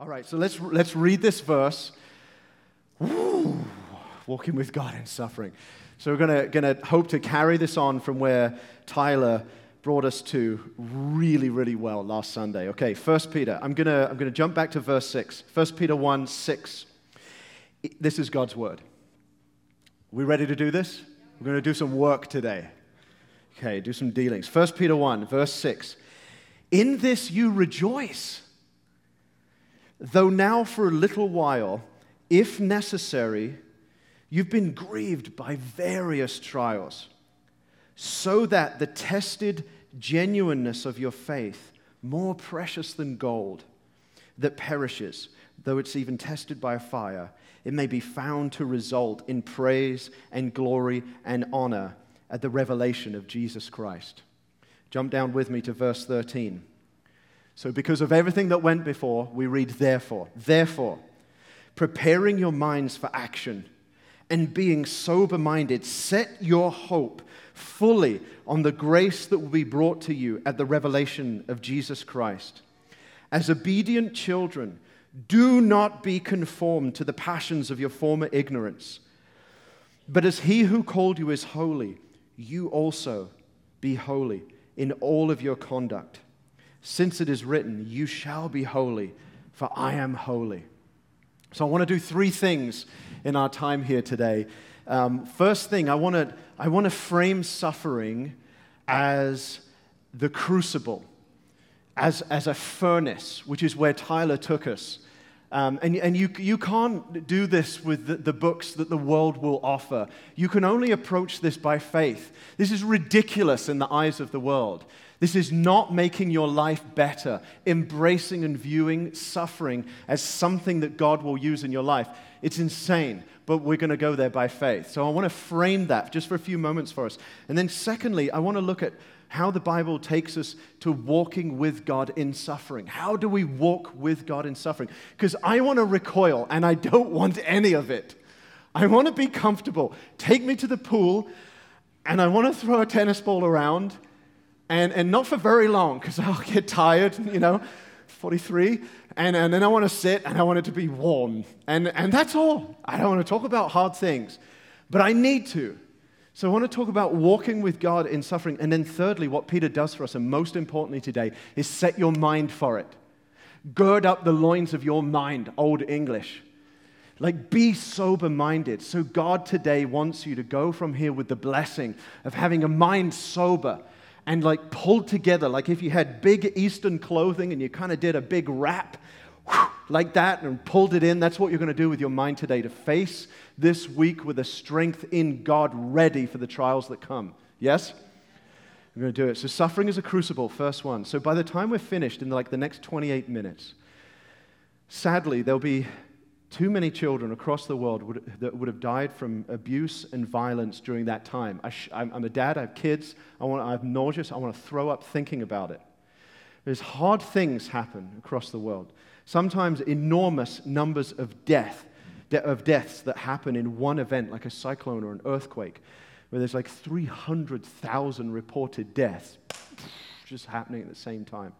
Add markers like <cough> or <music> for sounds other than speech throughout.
All right, so let's, let's read this verse. Woo, walking with God in suffering. So we're going to hope to carry this on from where Tyler brought us to really, really well last Sunday. Okay, 1 Peter. I'm going to I'm to jump back to verse 6. 1 Peter 1 6. This is God's word. We ready to do this? We're going to do some work today. Okay, do some dealings. 1 Peter 1, verse 6. In this you rejoice Though now for a little while, if necessary, you've been grieved by various trials, so that the tested genuineness of your faith, more precious than gold that perishes, though it's even tested by fire, it may be found to result in praise and glory and honor at the revelation of Jesus Christ. Jump down with me to verse 13. So, because of everything that went before, we read, therefore. Therefore, preparing your minds for action and being sober minded, set your hope fully on the grace that will be brought to you at the revelation of Jesus Christ. As obedient children, do not be conformed to the passions of your former ignorance. But as he who called you is holy, you also be holy in all of your conduct since it is written, You shall be holy, for I am holy. So I want to do three things in our time here today. Um, first thing, I want to I want to frame suffering as the crucible, as, as a furnace, which is where Tyler took us. Um, and and you, you can't do this with the, the books that the world will offer. You can only approach this by faith. This is ridiculous in the eyes of the world. This is not making your life better, embracing and viewing suffering as something that God will use in your life. It's insane, but we're going to go there by faith. So I want to frame that just for a few moments for us. And then, secondly, I want to look at how the Bible takes us to walking with God in suffering. How do we walk with God in suffering? Because I want to recoil and I don't <laughs> want any of it. I want to be comfortable. Take me to the pool and I want to throw a tennis ball around and, and not for very long because <laughs> I'll get tired, you know, 43. And, and then I want to sit and I want it to be warm. And, and that's all. I don't want to talk about hard things, but I need to. So I want to talk about walking with God in suffering. And then, thirdly, what Peter does for us, and most importantly today, is set your mind for it. Gird up the loins of your mind, Old English. Like, be sober minded. So, God today wants you to go from here with the blessing of having a mind sober and like pulled together, like if you had big Eastern clothing and you kind of did a big wrap like that and pulled it in. That's what you're going to do with your mind today to face this week with a strength in God ready for the trials that come. Yes? We're going to do it. So, suffering is a crucible, first one. So, by the time we're finished in like the next 28 minutes, sadly, there'll be too many children across the world would, that would have died from abuse and violence during that time. I am a dad, I have kids, I want, I'm nauseous, I want to throw up thinking about it. There's hard things happen across the world. Sometimes enormous numbers of death, de- of deaths that happen in one event, like a cyclone or an earthquake, where there's like 300,000 reported deaths just happening at the same time.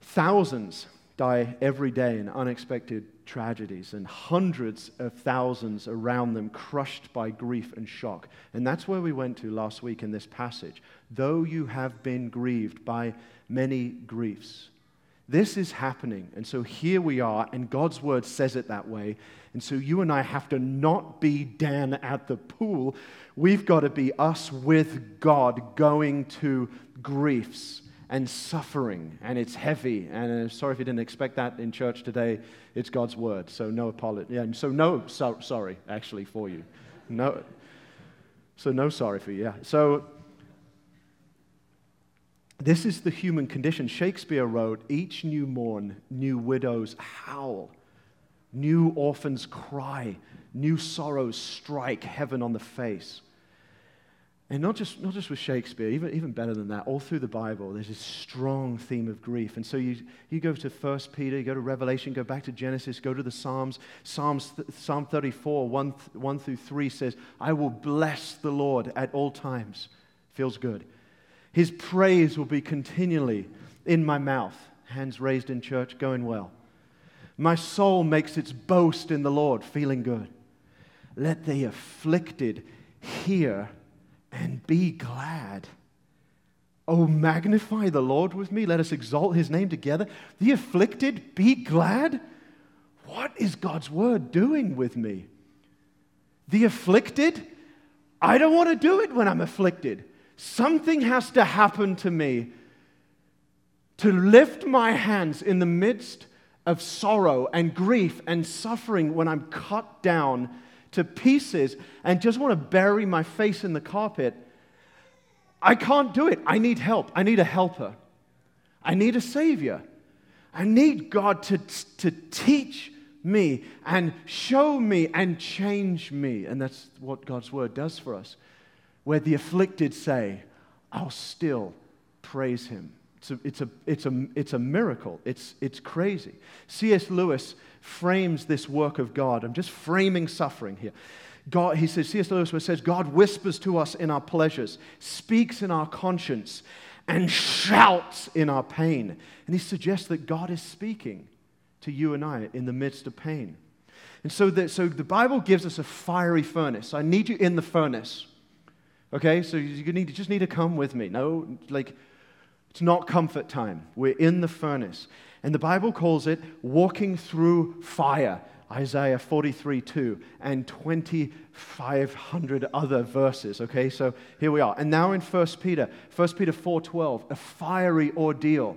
Thousands die every day in unexpected tragedies, and hundreds of thousands around them crushed by grief and shock. And that's where we went to last week in this passage. Though you have been grieved by many griefs. This is happening. And so here we are, and God's word says it that way. And so you and I have to not be Dan at the pool. We've got to be us with God going to griefs and suffering, and it's heavy. And I'm sorry if you didn't expect that in church today. It's God's word, so no apology. Yeah, so no so, sorry, actually, for you. No, so no sorry for you. Yeah. So this is the human condition. Shakespeare wrote, "Each new morn, new widows howl, new orphans cry, new sorrows strike heaven on the face." And not just, not just with Shakespeare, even, even better than that, all through the Bible, there's this strong theme of grief. And so you, you go to 1 Peter, you go to Revelation, go back to Genesis, go to the Psalms. Psalms Psalm 34, 1, 1 through 3 says, I will bless the Lord at all times. Feels good. His praise will be continually in my mouth. Hands raised in church, going well. My soul makes its boast in the Lord, feeling good. Let the afflicted hear and be glad. Oh, magnify the Lord with me. Let us exalt his name together. The afflicted, be glad. What is God's word doing with me? The afflicted, I don't want to do it when I'm afflicted. Something has to happen to me to lift my hands in the midst of sorrow and grief and suffering when I'm cut down to pieces and just want to bury my face in the carpet. I can't do it. I need help. I need a helper. I need a savior. I need God to, to teach me and show me and change me. And that's what God's word does for us. Where the afflicted say, I'll still praise him. It's a, it's a, it's a, it's a miracle. It's, it's crazy. C.S. Lewis frames this work of God. I'm just framing suffering here. God, he says, C.S. Lewis says, God whispers to us in our pleasures, speaks in our conscience, and shouts in our pain. And he suggests that God is speaking to you and I in the midst of pain. And so, the, so the Bible gives us a fiery furnace. I need you in the furnace. Okay, so you need, you just need to come with me. No, like, it's not comfort time. We're in the furnace. And the Bible calls it walking through fire. Isaiah 43 2 and 2,500 other verses. Okay, so here we are. And now in 1 Peter, 1 Peter 4 12, a fiery ordeal.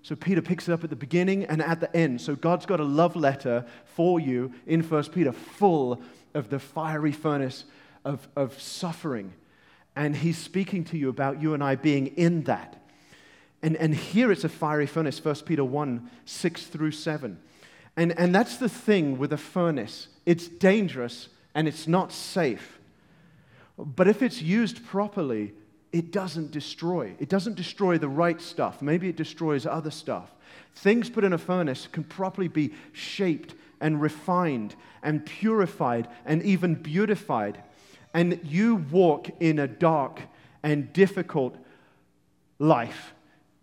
So Peter picks it up at the beginning and at the end. So God's got a love letter for you in 1 Peter, full of the fiery furnace of, of suffering. And he's speaking to you about you and I being in that. And, and here it's a fiery furnace, 1 Peter 1 6 through 7. And, and that's the thing with a furnace it's dangerous and it's not safe. But if it's used properly, it doesn't destroy. It doesn't destroy the right stuff. Maybe it destroys other stuff. Things put in a furnace can properly be shaped and refined and purified and even beautified. And you walk in a dark and difficult life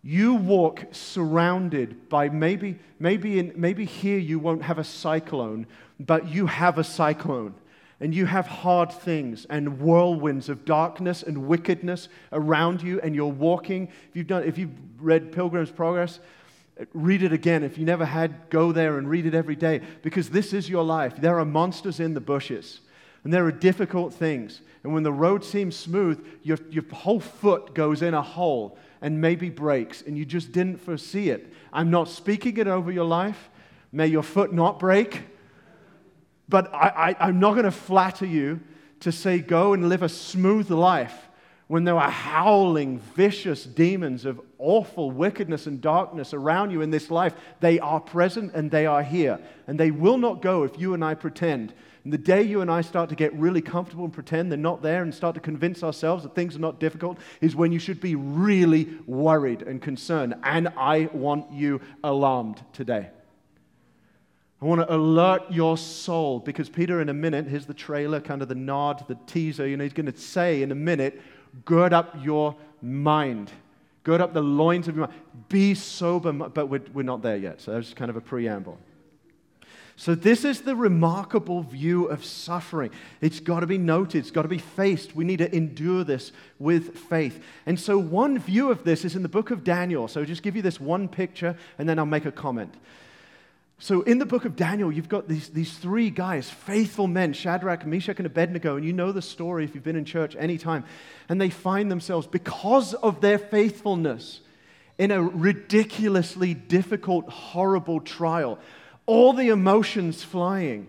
you walk surrounded by maybe, maybe, in, maybe here you won't have a cyclone, but you have a cyclone. And you have hard things and whirlwinds of darkness and wickedness around you, and you're walking. If you've, done, if you've read Pilgrim's Progress, read it again. If you never had, go there and read it every day, because this is your life. There are monsters in the bushes, and there are difficult things. And when the road seems smooth, your, your whole foot goes in a hole and maybe breaks, and you just didn't foresee it. I'm not speaking it over your life. May your foot not break. But I, I, am not going to flatter you to say, go and live a smooth life when there are howling, vicious demons of awful wickedness and darkness around you in this life. They are present and they are here. And they will not go if you and I pretend and the day you and I start to get really comfortable and pretend they're not there and start to convince ourselves that things are not difficult is when you should be really worried and concerned. And I want you alarmed today. I want to alert your soul because Peter, in a minute, here's the trailer, kind of the nod, the teaser. You know, he's going to say in a minute, gird up your mind. Gird up the loins of your mind. Be sober, but we're, we're not there yet. So that's kind of a preamble. So, this is the remarkable view of suffering. It's got to be noted, it's got to be faced. We need to endure this with faith. And so, one view of this is in the book of Daniel. So, I'll just give you this one picture and then I'll make a comment. So, in the book of Daniel, you've got these, these three guys, faithful men Shadrach, Meshach, and Abednego. And you know the story if you've been in church any time. And they find themselves, because of their faithfulness, in a ridiculously difficult, horrible trial all the emotions flying.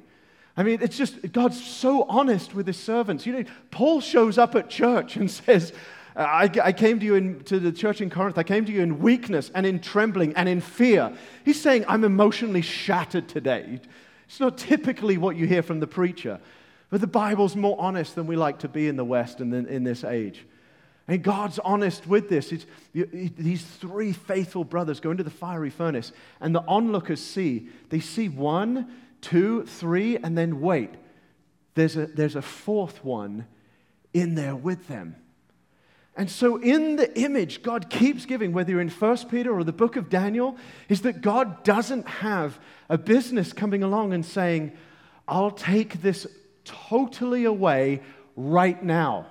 I mean, it's just, God's so honest with his servants. You know, Paul shows up at church and <laughs> says, I, I, came to you in, to the church in Corinth. I came to you in weakness and in trembling and in fear. He's saying, I'm emotionally shattered today. It's not typically what you hear from the preacher, but the Bible's more honest than we like to be in the West and in this age. And God's honest with this. It's, these three faithful brothers go into the fiery furnace, and the onlookers see. They see one, two, three, and then wait. There's a, there's a fourth one in there with them. And so, in the image God keeps giving, whether you're in 1 Peter or the book of Daniel, is that God doesn't have a business coming along and saying, I'll take this totally away right now.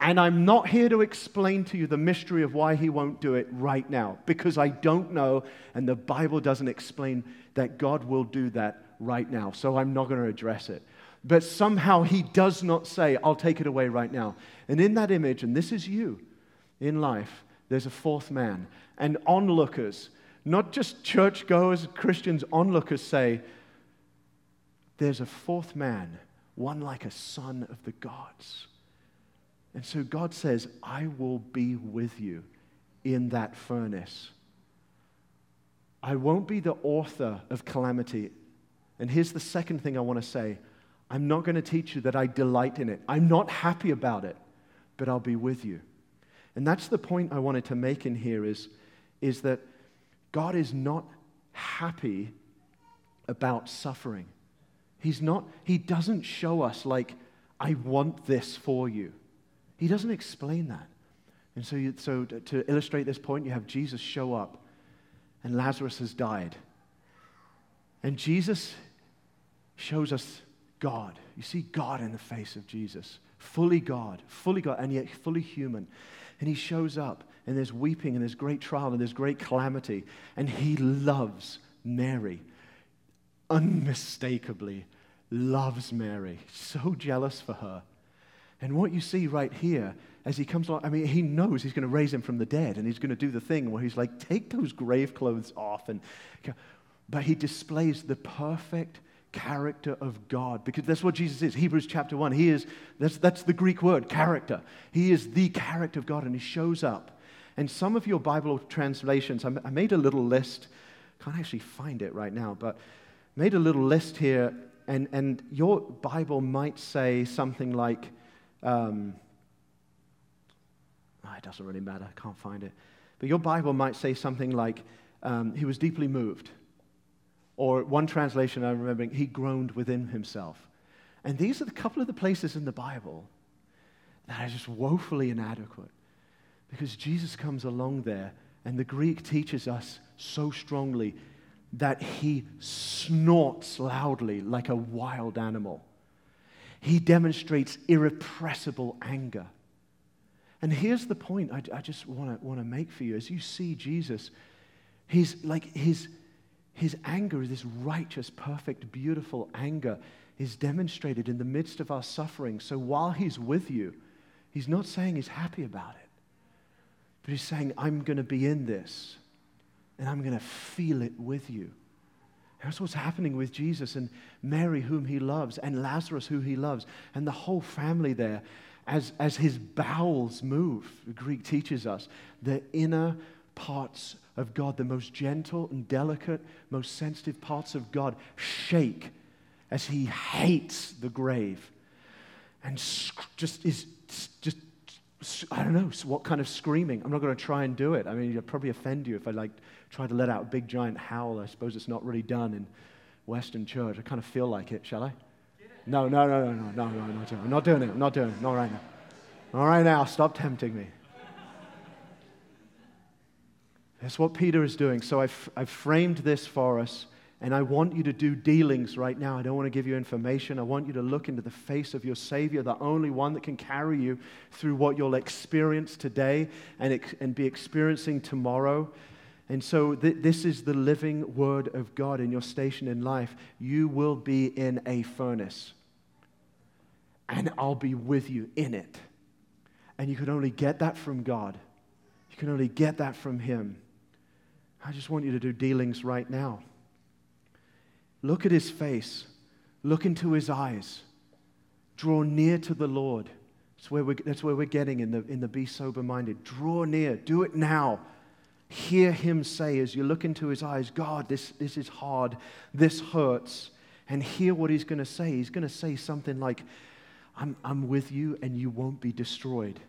And I'm not here to explain to you the mystery of why he won't do it right now, because I don't know, and the Bible doesn't explain that God will do that right now. So I'm not going to address it. But somehow he does not say, I'll take it away right now. And in that image, and this is you in life, there's a fourth man. And onlookers, not just churchgoers, Christians, onlookers say, there's a fourth man, one like a son of the gods. And so God says, I will be with you in that furnace. I won't be the author of calamity. And here's the second thing I want to say I'm not going to teach you that I delight in it. I'm not happy about it, but I'll be with you. And that's the point I wanted to make in here is, is that God is not happy about suffering. He's not, he doesn't show us like, I want this for you. He doesn't explain that. And so, you, so to, to illustrate this point, you have Jesus show up, and Lazarus has died. And Jesus shows us God. You see God in the face of Jesus. Fully God, fully God, and yet fully human. And he shows up, and there's weeping, and there's great trial, and there's great calamity. And he loves Mary. Unmistakably loves Mary. So jealous for her. And what you see right here as he comes along, I mean, he knows he's going to raise him from the dead, and he's going to do the thing where he's like, take those grave clothes off. And, but he displays the perfect character of God because that's what Jesus is. Hebrews chapter 1. He is, that's, that's the Greek word, character. He is the character of God and he shows up. And some of your Bible translations, I made a little list. Can't actually find it right now, but made a little list here. And, and your Bible might say something like, um, oh, it doesn't really matter, I can't find it. But your Bible might say something like, um, he was deeply moved. Or one translation I'm remembering, he groaned within himself. And these are a couple of the places in the Bible that are just woefully inadequate. Because Jesus comes along there, and the Greek teaches us so strongly that he snorts loudly like a wild animal. He demonstrates irrepressible anger. And here's the point I, I just want to make for you. As you see Jesus, he's like his his anger, this righteous, perfect, beautiful anger, is demonstrated in the midst of our suffering. So while He's with you, He's not saying He's happy about it, but He's saying, I'm going to be in this and I'm going to feel it with you. That's what's happening with Jesus and Mary, whom he loves, and Lazarus, who he loves, and the whole family there. As, as his bowels move, the Greek teaches us, the inner parts of God, the most gentle and delicate, most sensitive parts of God, shake as he hates the grave and just is just I don't know what kind of screaming. I'm not going to try and do it. I mean, it'd probably offend you if I like try to let out a big giant howl. I suppose it's not really done in Western church. I kind of feel like it. Shall I? No, no, no, no, no, no, no, it. I'm not doing it. I'm not doing it. Not right now. Not right now. Stop tempting me. That's what Peter is doing. So I've, I've framed this for us, and I want you to do dealings right now. I don't want to give you information. I want you to look into the face of your Savior, the only one that can carry you through what you'll experience today and, and be experiencing tomorrow. And so, th- this is the living word of God in your station in life. You will be in a furnace, and I'll be with you in it. And you can only get that from God, you can only get that from Him. I just want you to do dealings right now. Look at his face, look into his eyes, draw near to the Lord. That's where we're, that's where we're getting in the, in the be sober minded. Draw near, do it now. Hear him say as you look into his eyes, God, this, this is hard, this hurts. And hear what he's going to say. He's going to say something like, I'm, I'm with you and you won't be destroyed.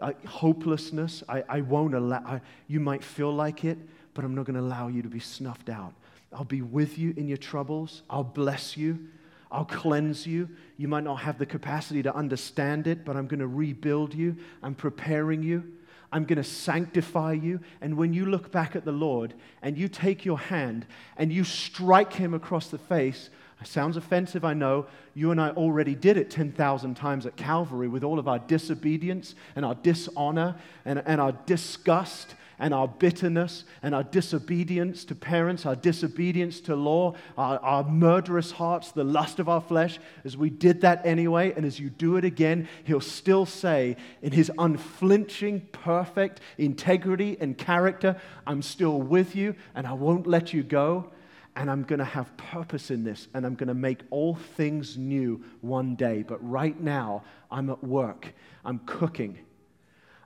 Uh, hopelessness, I, I won't allow, I, you might feel like it, but I'm not going to allow you to be snuffed out. I'll be with you in your troubles. I'll bless you. I'll cleanse you. You might not have the capacity to understand it, but I'm going to rebuild you. I'm preparing you. I'm going to sanctify you. And when you look back at the Lord and you take your hand and you strike him across the face, sounds offensive, I know. You and I already did it 10,000 times at Calvary with all of our disobedience and our dishonor and, and our disgust and our bitterness and our disobedience to parents, our disobedience to law, our, our murderous hearts, the lust of our flesh, as we did that anyway, and as you do it again, He'll still say, in His unflinching, perfect integrity and character, I'm still with you and I won't let you go and I'm going to have purpose in this, and I'm going to make all things new one day. But right now, I'm at work, I'm cooking.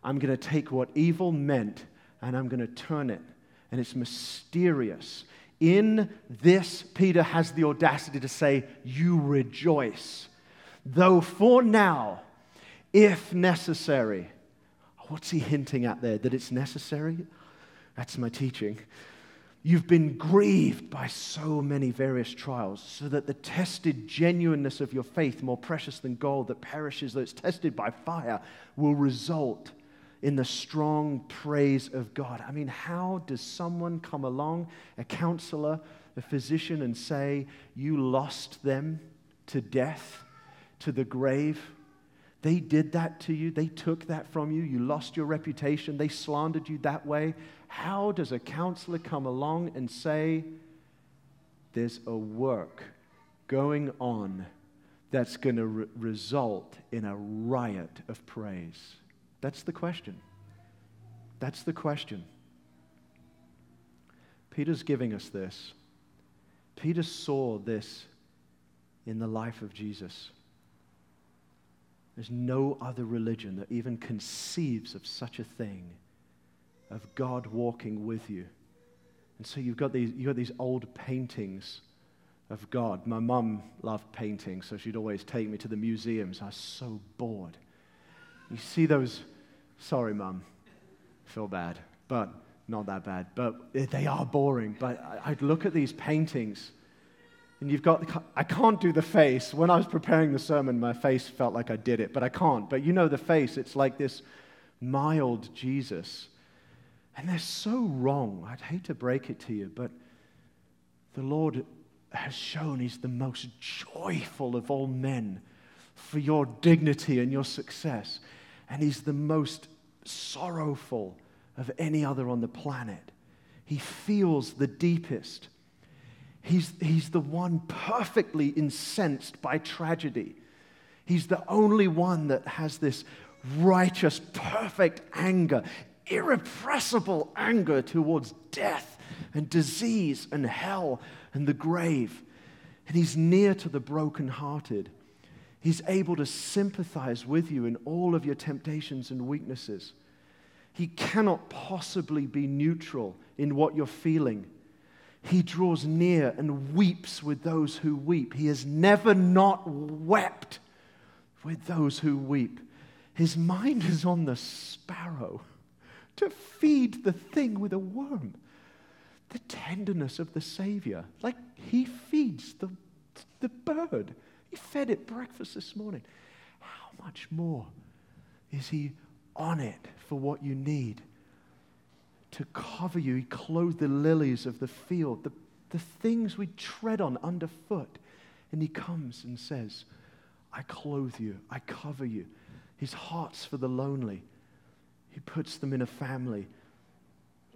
I'm going to take what evil meant and I'm going to turn it. And it's mysterious. In this, Peter has the audacity to say, You rejoice. Though for now, if necessary, what's he hinting at there? That it's necessary? That's my teaching. You've been grieved by so many various trials, so that the tested genuineness of your faith, more precious than gold that perishes, though it's tested by fire, will result in the strong praise of God. I mean, how does someone come along, a counselor, a physician, and say, You lost them to death, to the grave? They did that to you. They took that from you. You lost your reputation. They slandered you that way. How does a counselor come along and say, There's a work going on that's going to re- result in a riot of praise? That's the question. That's the question. Peter's giving us this. Peter saw this in the life of Jesus. There's no other religion that even conceives of such a thing, of God walking with you. And so you've got these, you've got these old paintings of God. My mum loved painting, so she'd always take me to the museums. I was so bored. You see those, sorry, mum, feel bad, but not that bad. But they are boring. But I'd look at these paintings, and you've got, I can't do the face. When I was preparing the sermon, my face felt like I did it, but I can't. But you know the face, it's like this mild Jesus. And they're so wrong. I'd hate to break it to you, but the Lord has shown He's the most joyful of all men for your dignity and your success and he's the most sorrowful of any other on the planet. He feels the deepest. He's, he's the one perfectly incensed by tragedy. He's the only one that has this righteous, perfect anger, irrepressible anger towards death and disease and hell and the grave. And he's near to the brokenhearted. He's able to sympathize with you in all of your temptations and weaknesses. He cannot possibly be neutral in what you're feeling. He draws near and weeps with those who weep. He has never not wept with those who weep. His mind is on the sparrow to feed the thing with a worm. The tenderness of the Savior, like he feeds the, the bird. He fed it breakfast this morning. How much more is He on it for what you need? To cover you, He clothed the lilies of the field, the, the things we tread on underfoot. And He comes and says, I clothe you, I cover you. His heart's for the lonely. He puts them in a family.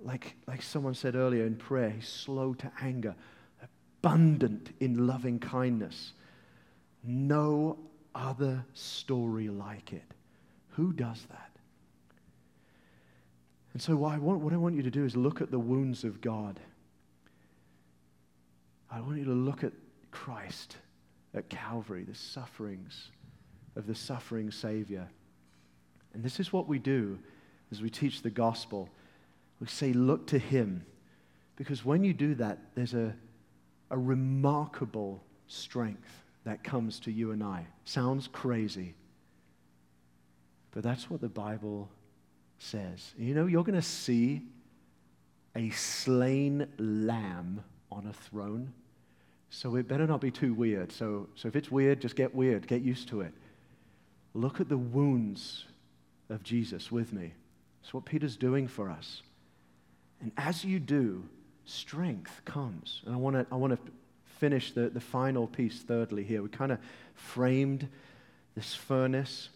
Like, like someone said earlier in prayer, he's slow to anger, abundant in loving kindness. No other story like it. Who does that? And so, what I, want, what I want you to do is look at the wounds of God. I want you to look at Christ at Calvary, the sufferings of the suffering Savior. And this is what we do as we teach the gospel. We say, look to Him. Because when you do that, there's a, a remarkable strength that comes to you and I. Sounds crazy, but that's what the Bible says. You know, you're going to see a slain lamb on a throne. So it better not be too weird. So, so if it's weird, just get weird, get used to it. Look at the wounds of Jesus with me. That's what Peter's doing for us. And as you do, strength comes. And I want to I want to finish the, the final piece, thirdly, here. We kind of framed this furnace.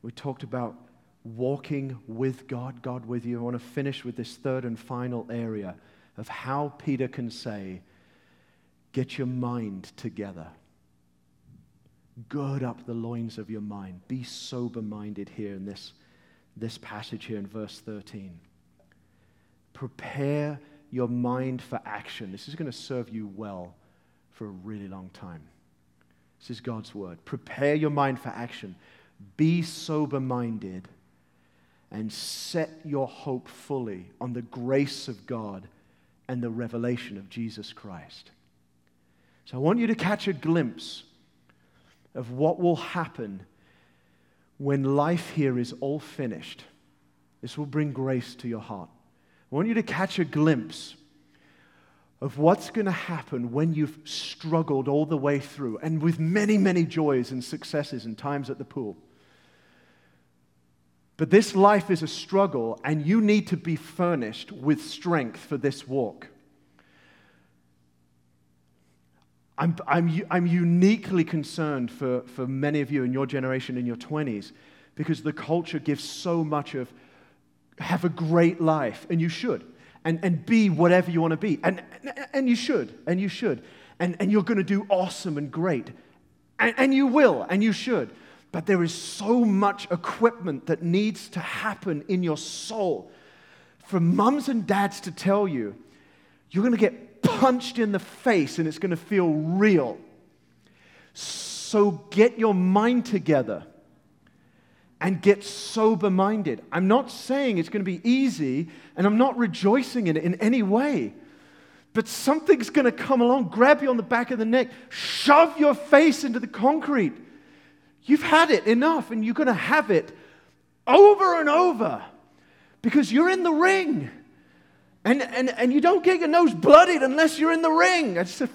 We talked about walking with God, God with you. I want to finish with this third and final area of how Peter can say, Get your mind together. Gird up the loins of your mind. Be sober minded here in this, this passage here in verse 13. Prepare your mind for action. This is going to serve you well for a really long time. This is God's word. Prepare your mind for action. Be sober minded and set your hope fully on the grace of God and the revelation of Jesus Christ. So I want you to catch a glimpse of what will happen when life here is all finished. This will bring grace to your heart. I want you to catch a glimpse of what's going to happen when you've struggled all the way through and with many, many joys and successes and times at the pool. But this life is a struggle, and you need to be furnished with strength for this walk. I'm, I'm, I'm uniquely concerned for, for many of you in your generation, in your 20s, because the culture gives so much of have a great life, and you should, and, and be whatever you want to be. And, and you should, and you should. And, and you're going to do awesome and great. And, and you will, and you should. But there is so much equipment that needs to happen in your soul for mums and dads to tell you, you're going to get punched in the face and it's going to feel real. So get your mind together and get sober minded. I'm not saying it's going to be easy and I'm not rejoicing in it in any way. But something's going to come along, grab you on the back of the neck, shove your face into the concrete. You've had it enough and you're going to have it over and over because you're in the ring. And, and, and you don't get your nose bloodied unless you're in the ring. It's a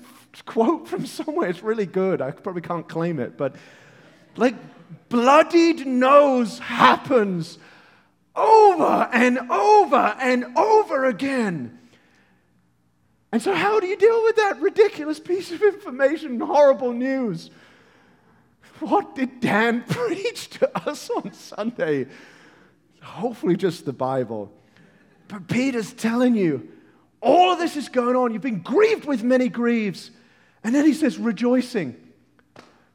quote from somewhere. It's really good. I probably can't claim it. But like, bloodied nose happens over and over and over again. And so, how do you deal with that ridiculous piece of information, horrible news? What did Dan <laughs> preach to us on Sunday? Hopefully, just the Bible. But Peter's telling you, all of this is going on. You've been grieved with many griefs. And then he says, rejoicing.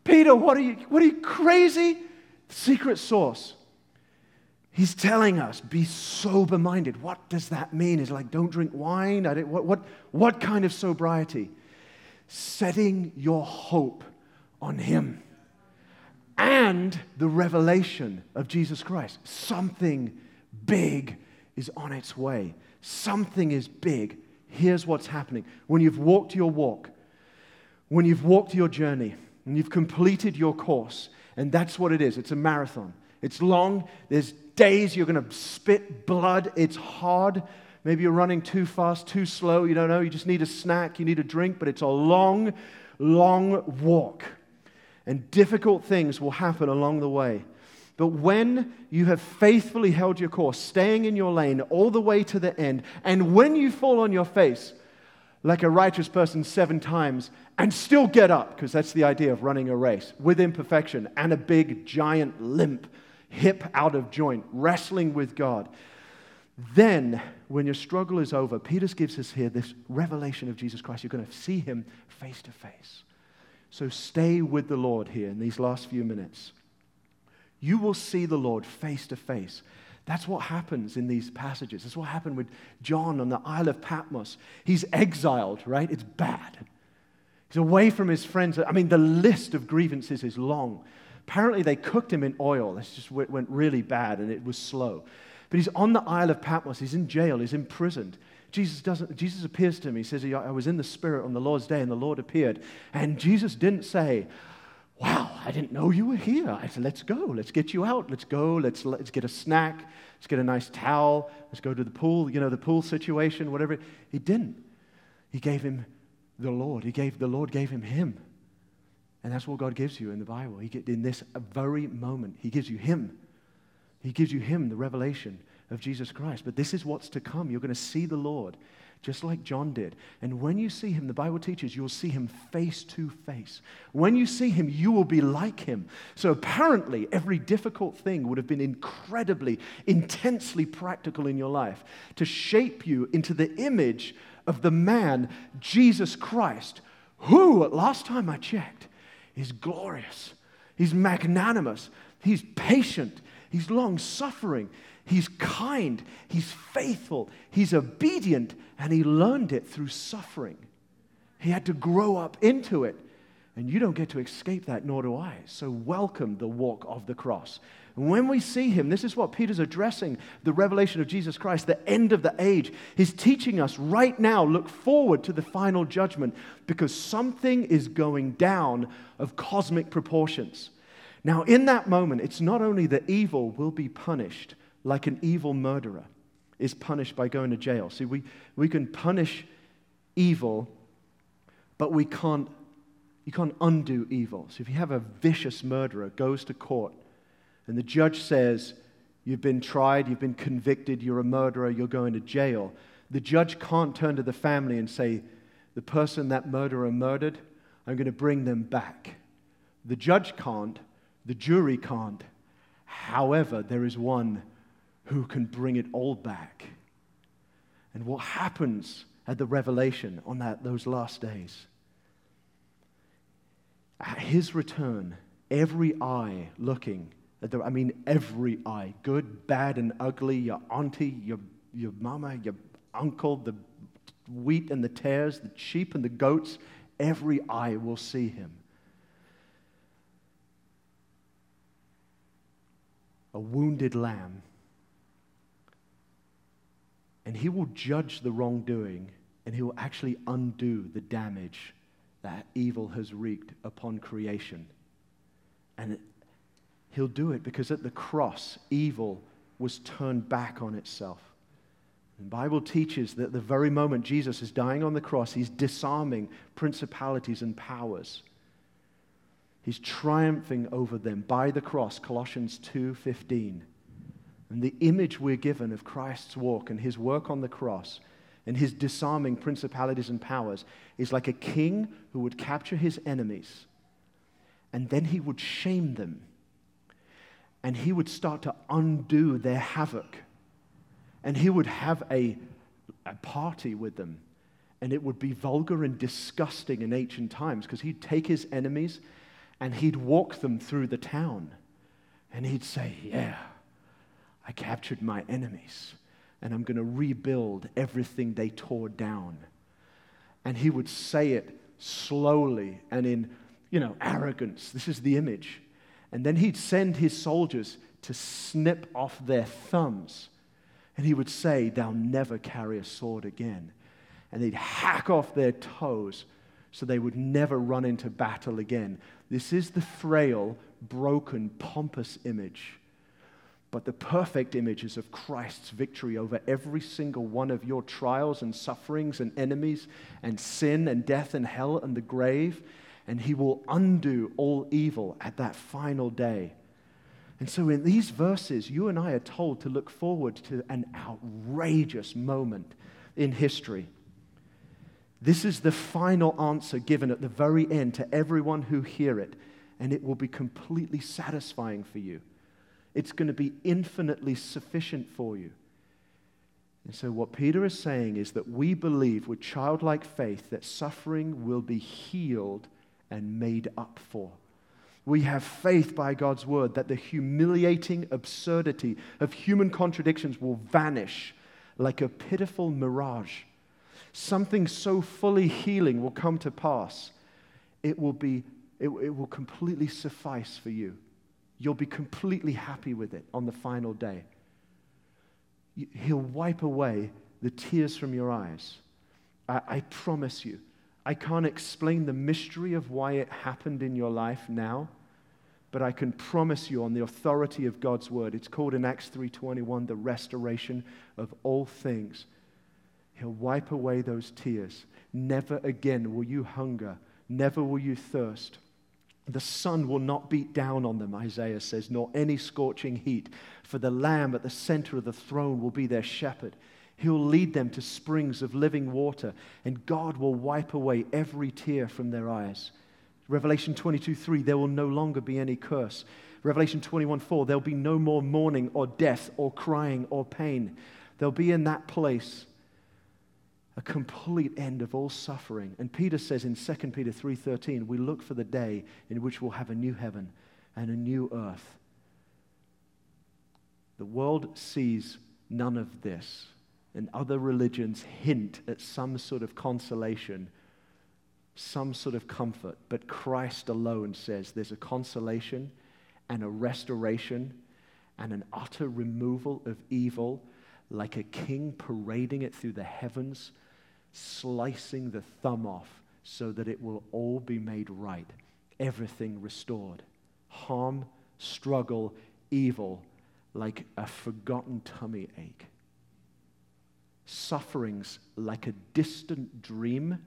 Peter, what are you, what are you crazy? Secret source. He's telling us, be sober minded. What does that mean? Is like, don't drink wine? what, what, what kind of sobriety? Setting your hope on Him and the revelation of Jesus Christ. Something big is on its way. Something is big. Here's what's happening. When you've walked your walk, when you've walked your journey, and you've completed your course, and that's what it is it's a marathon. It's long, there's days you're going to spit blood, it's hard. Maybe you're running too fast, too slow, you don't know, you just need a snack, you need a drink, but it's a long, long walk. And difficult things will happen along the way. But when you have faithfully held your course, staying in your lane all the way to the end, and when you fall on your face like a righteous person seven times and still get up, because that's the idea of running a race with imperfection and a big giant limp, hip out of joint, wrestling with God, then when your struggle is over, Peter gives us here this revelation of Jesus Christ. You're going to see him face to face. So stay with the Lord here in these last few minutes. You will see the Lord face to face. That's what happens in these passages. That's what happened with John on the Isle of Patmos. He's exiled, right? It's bad. He's away from his friends. I mean, the list of grievances is long. Apparently, they cooked him in oil. This just went really bad and it was slow. But he's on the Isle of Patmos. He's in jail. He's imprisoned. Jesus, doesn't, Jesus appears to him. He says, I was in the Spirit on the Lord's day, and the Lord appeared. And Jesus didn't say, Wow, I didn't know you were here. I said, Let's go. Let's get you out. Let's go. Let's, let's get a snack. Let's get a nice towel. Let's go to the pool, you know, the pool situation, whatever. He didn't. He gave him the Lord. He gave, the Lord gave him him. And that's what God gives you in the Bible. He, get, in this very moment, He gives you Him. He gives you Him, the revelation of Jesus Christ. But this is what's to come. You're going to see the Lord just like John did. And when you see him, the Bible teaches you'll see him face to face. When you see him, you will be like him. So apparently, every difficult thing would have been incredibly, intensely practical in your life to shape you into the image of the man, Jesus Christ, who, last time I checked, is glorious. He's magnanimous. He's patient. He's long suffering. He's kind. He's faithful. He's obedient. And he learned it through suffering. He had to grow up into it. And you don't get to escape that, nor do I. So welcome the walk of the cross. And when we see him, this is what Peter's addressing the revelation of Jesus Christ, the end of the age. He's teaching us right now, look forward to the final judgment because something is going down of cosmic proportions. Now, in that moment, it's not only that evil will be punished like an evil murderer is punished by going to jail. See, we, we can punish evil, but we can't, you can't undo evil. So if you have a vicious murderer goes to court and the judge says, You've been tried, you've been convicted, you're a murderer, you're going to jail. The judge can't turn to the family and say, The person that murderer murdered, I'm going to bring them back. The judge can't, the jury can't. However, there is one who can bring it all back. And what happens at the revelation on that, those last days? At his return, every eye looking I mean, every eye good, bad, and ugly your auntie, your, your mama, your uncle, the wheat and the tares, the sheep and the goats every eye will see him. A wounded lamb. And he will judge the wrongdoing and he will actually undo the damage that evil has wreaked upon creation. And He'll do it because at the cross, evil was turned back on itself. The Bible teaches that the very moment Jesus is dying on the cross, he's disarming principalities and powers. He's triumphing over them by the cross, Colossians 2:15. And the image we're given of Christ's walk and his work on the cross and his disarming principalities and powers is like a king who would capture his enemies and then he would shame them and he would start to undo their havoc. And he would have a, a party with them. And it would be vulgar and disgusting in ancient times because he'd take his enemies and he'd walk them through the town. And he'd say, Yeah, I captured my enemies and I'm going to rebuild everything they tore down. And he would say it slowly and in, you know, arrogance. This is the image. And then he'd send his soldiers to snip off their thumbs. And he would say, Thou never carry a sword again. And they'd hack off their toes so they would never run into battle again. This is the frail, broken, pompous image. But the perfect image is of Christ's victory over every single one of your trials and sufferings and enemies and sin and death and hell and the grave and he will undo all evil at that final day. And so, in these verses, you and I are told to look forward to an outrageous moment in history. This is the final answer given at the very end to everyone who hear it, and it will be completely satisfying for you. It's going to be infinitely sufficient for you. And so, what Peter is saying is that we believe with childlike faith that suffering will be healed and made up for. We have faith by God's word that the humiliating absurdity of human contradictions will vanish like a pitiful mirage. Something so fully healing will come to pass. It will be it, it will completely suffice for you. You'll be completely happy with it on the final day. He'll wipe away the tears from your eyes. I, I promise you. I can't explain the mystery of why it happened in your life now, but I can promise you on the authority of God's word. It's called in Acts 3:21 the restoration of all things. He'll wipe away those tears. Never again will you hunger, never will you thirst. The sun will not beat down on them, Isaiah says, nor any scorching heat, for the Lamb at the center of the throne will be their shepherd. He'll lead them to springs of living water, and God will wipe away every tear from their eyes. Revelation 22 3, there will no longer be any curse. Revelation 21 4, there'll be no more mourning or death or crying or pain. They'll be in that place a complete end of all suffering. And Peter says in 2 Peter 3:13, we look for the day in which we'll have a new heaven and a new earth. The world sees none of this, and other religions hint at some sort of consolation, some sort of comfort, but Christ alone says there's a consolation and a restoration and an utter removal of evil like a king parading it through the heavens slicing the thumb off so that it will all be made right, everything restored. Harm, struggle, evil, like a forgotten tummy ache. Sufferings like a distant dream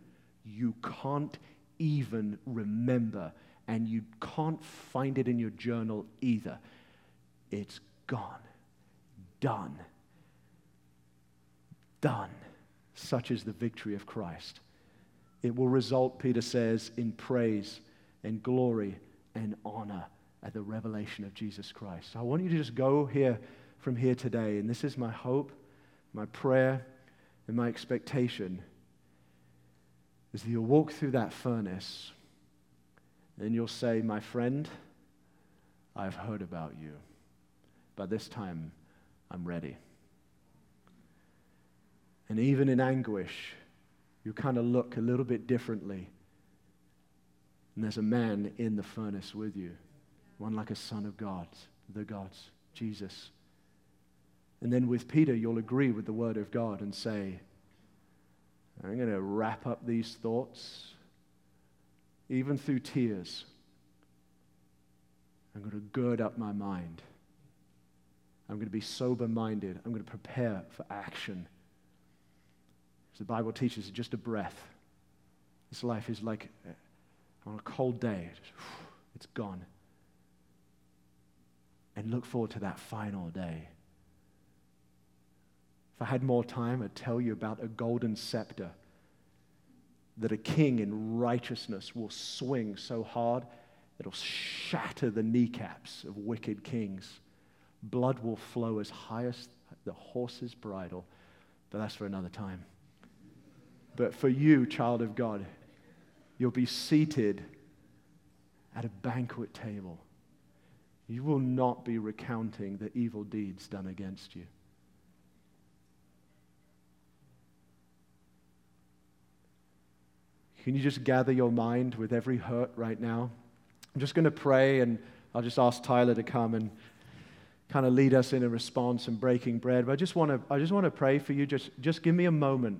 you can't even remember, and you can't find it in your journal either. It's gone, done, done. Such is the victory of Christ. It will result, Peter says, in praise and glory and honor at the revelation of Jesus Christ. So I want you to just go here from here today, and this is my hope, my prayer, and my expectation is that you'll walk through that furnace and you'll say, My friend, I've heard about you, but this time I'm ready. And even in anguish, you kind of look a little bit differently. And there's a man in the furnace with you, one like a son of God, the gods, Jesus. And then with Peter, you'll agree with the word of God and say, I'm going to wrap up these thoughts, even through tears. I'm going to gird up my mind. I'm going to be sober minded. I'm going to prepare for action the Bible teaches, just a breath. This life is like uh, on a cold day, it's gone. And look forward to that final day. If I had more time, I'd tell you about a golden scepter that a king in righteousness will swing so hard it'll shatter the kneecaps of wicked kings. Blood will flow as high as the horse's bridle, but that's for another time. But for you, child of God, you'll be seated at a banquet table. You will not be recounting the evil deeds done against you. Can you just gather your mind with every hurt right now? I'm just going to pray, and I'll just ask Tyler to come and kind of lead us in a response and breaking bread. But I just want to, I just want to pray for you. Just, just give me a moment.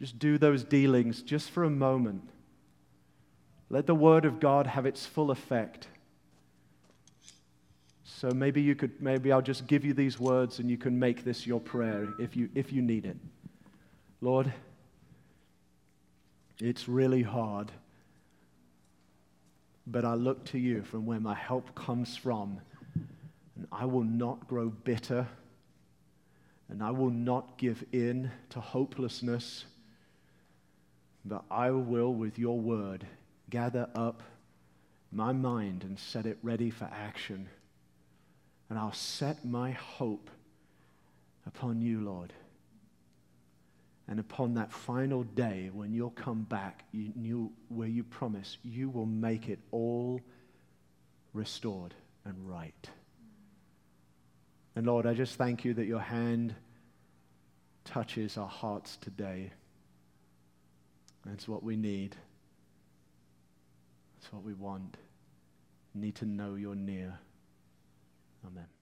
Just do those dealings just for a moment. Let the Word of God have its full effect. So maybe you could, maybe I'll just give you these words and you can make this your prayer if you, if you need it. Lord, it's really hard, but I look to you from where my help comes from, and I will not grow bitter, and I will not give in to hopelessness but I will, with your word, gather up my mind and set it ready for action. And I'll set my hope upon you, Lord. And upon that final day when you'll come back, you, you, where you promise, you will make it all restored and right. And Lord, I just thank you that your hand touches our hearts today. That's what we need. That's what we want. We need to know you're near. Amen.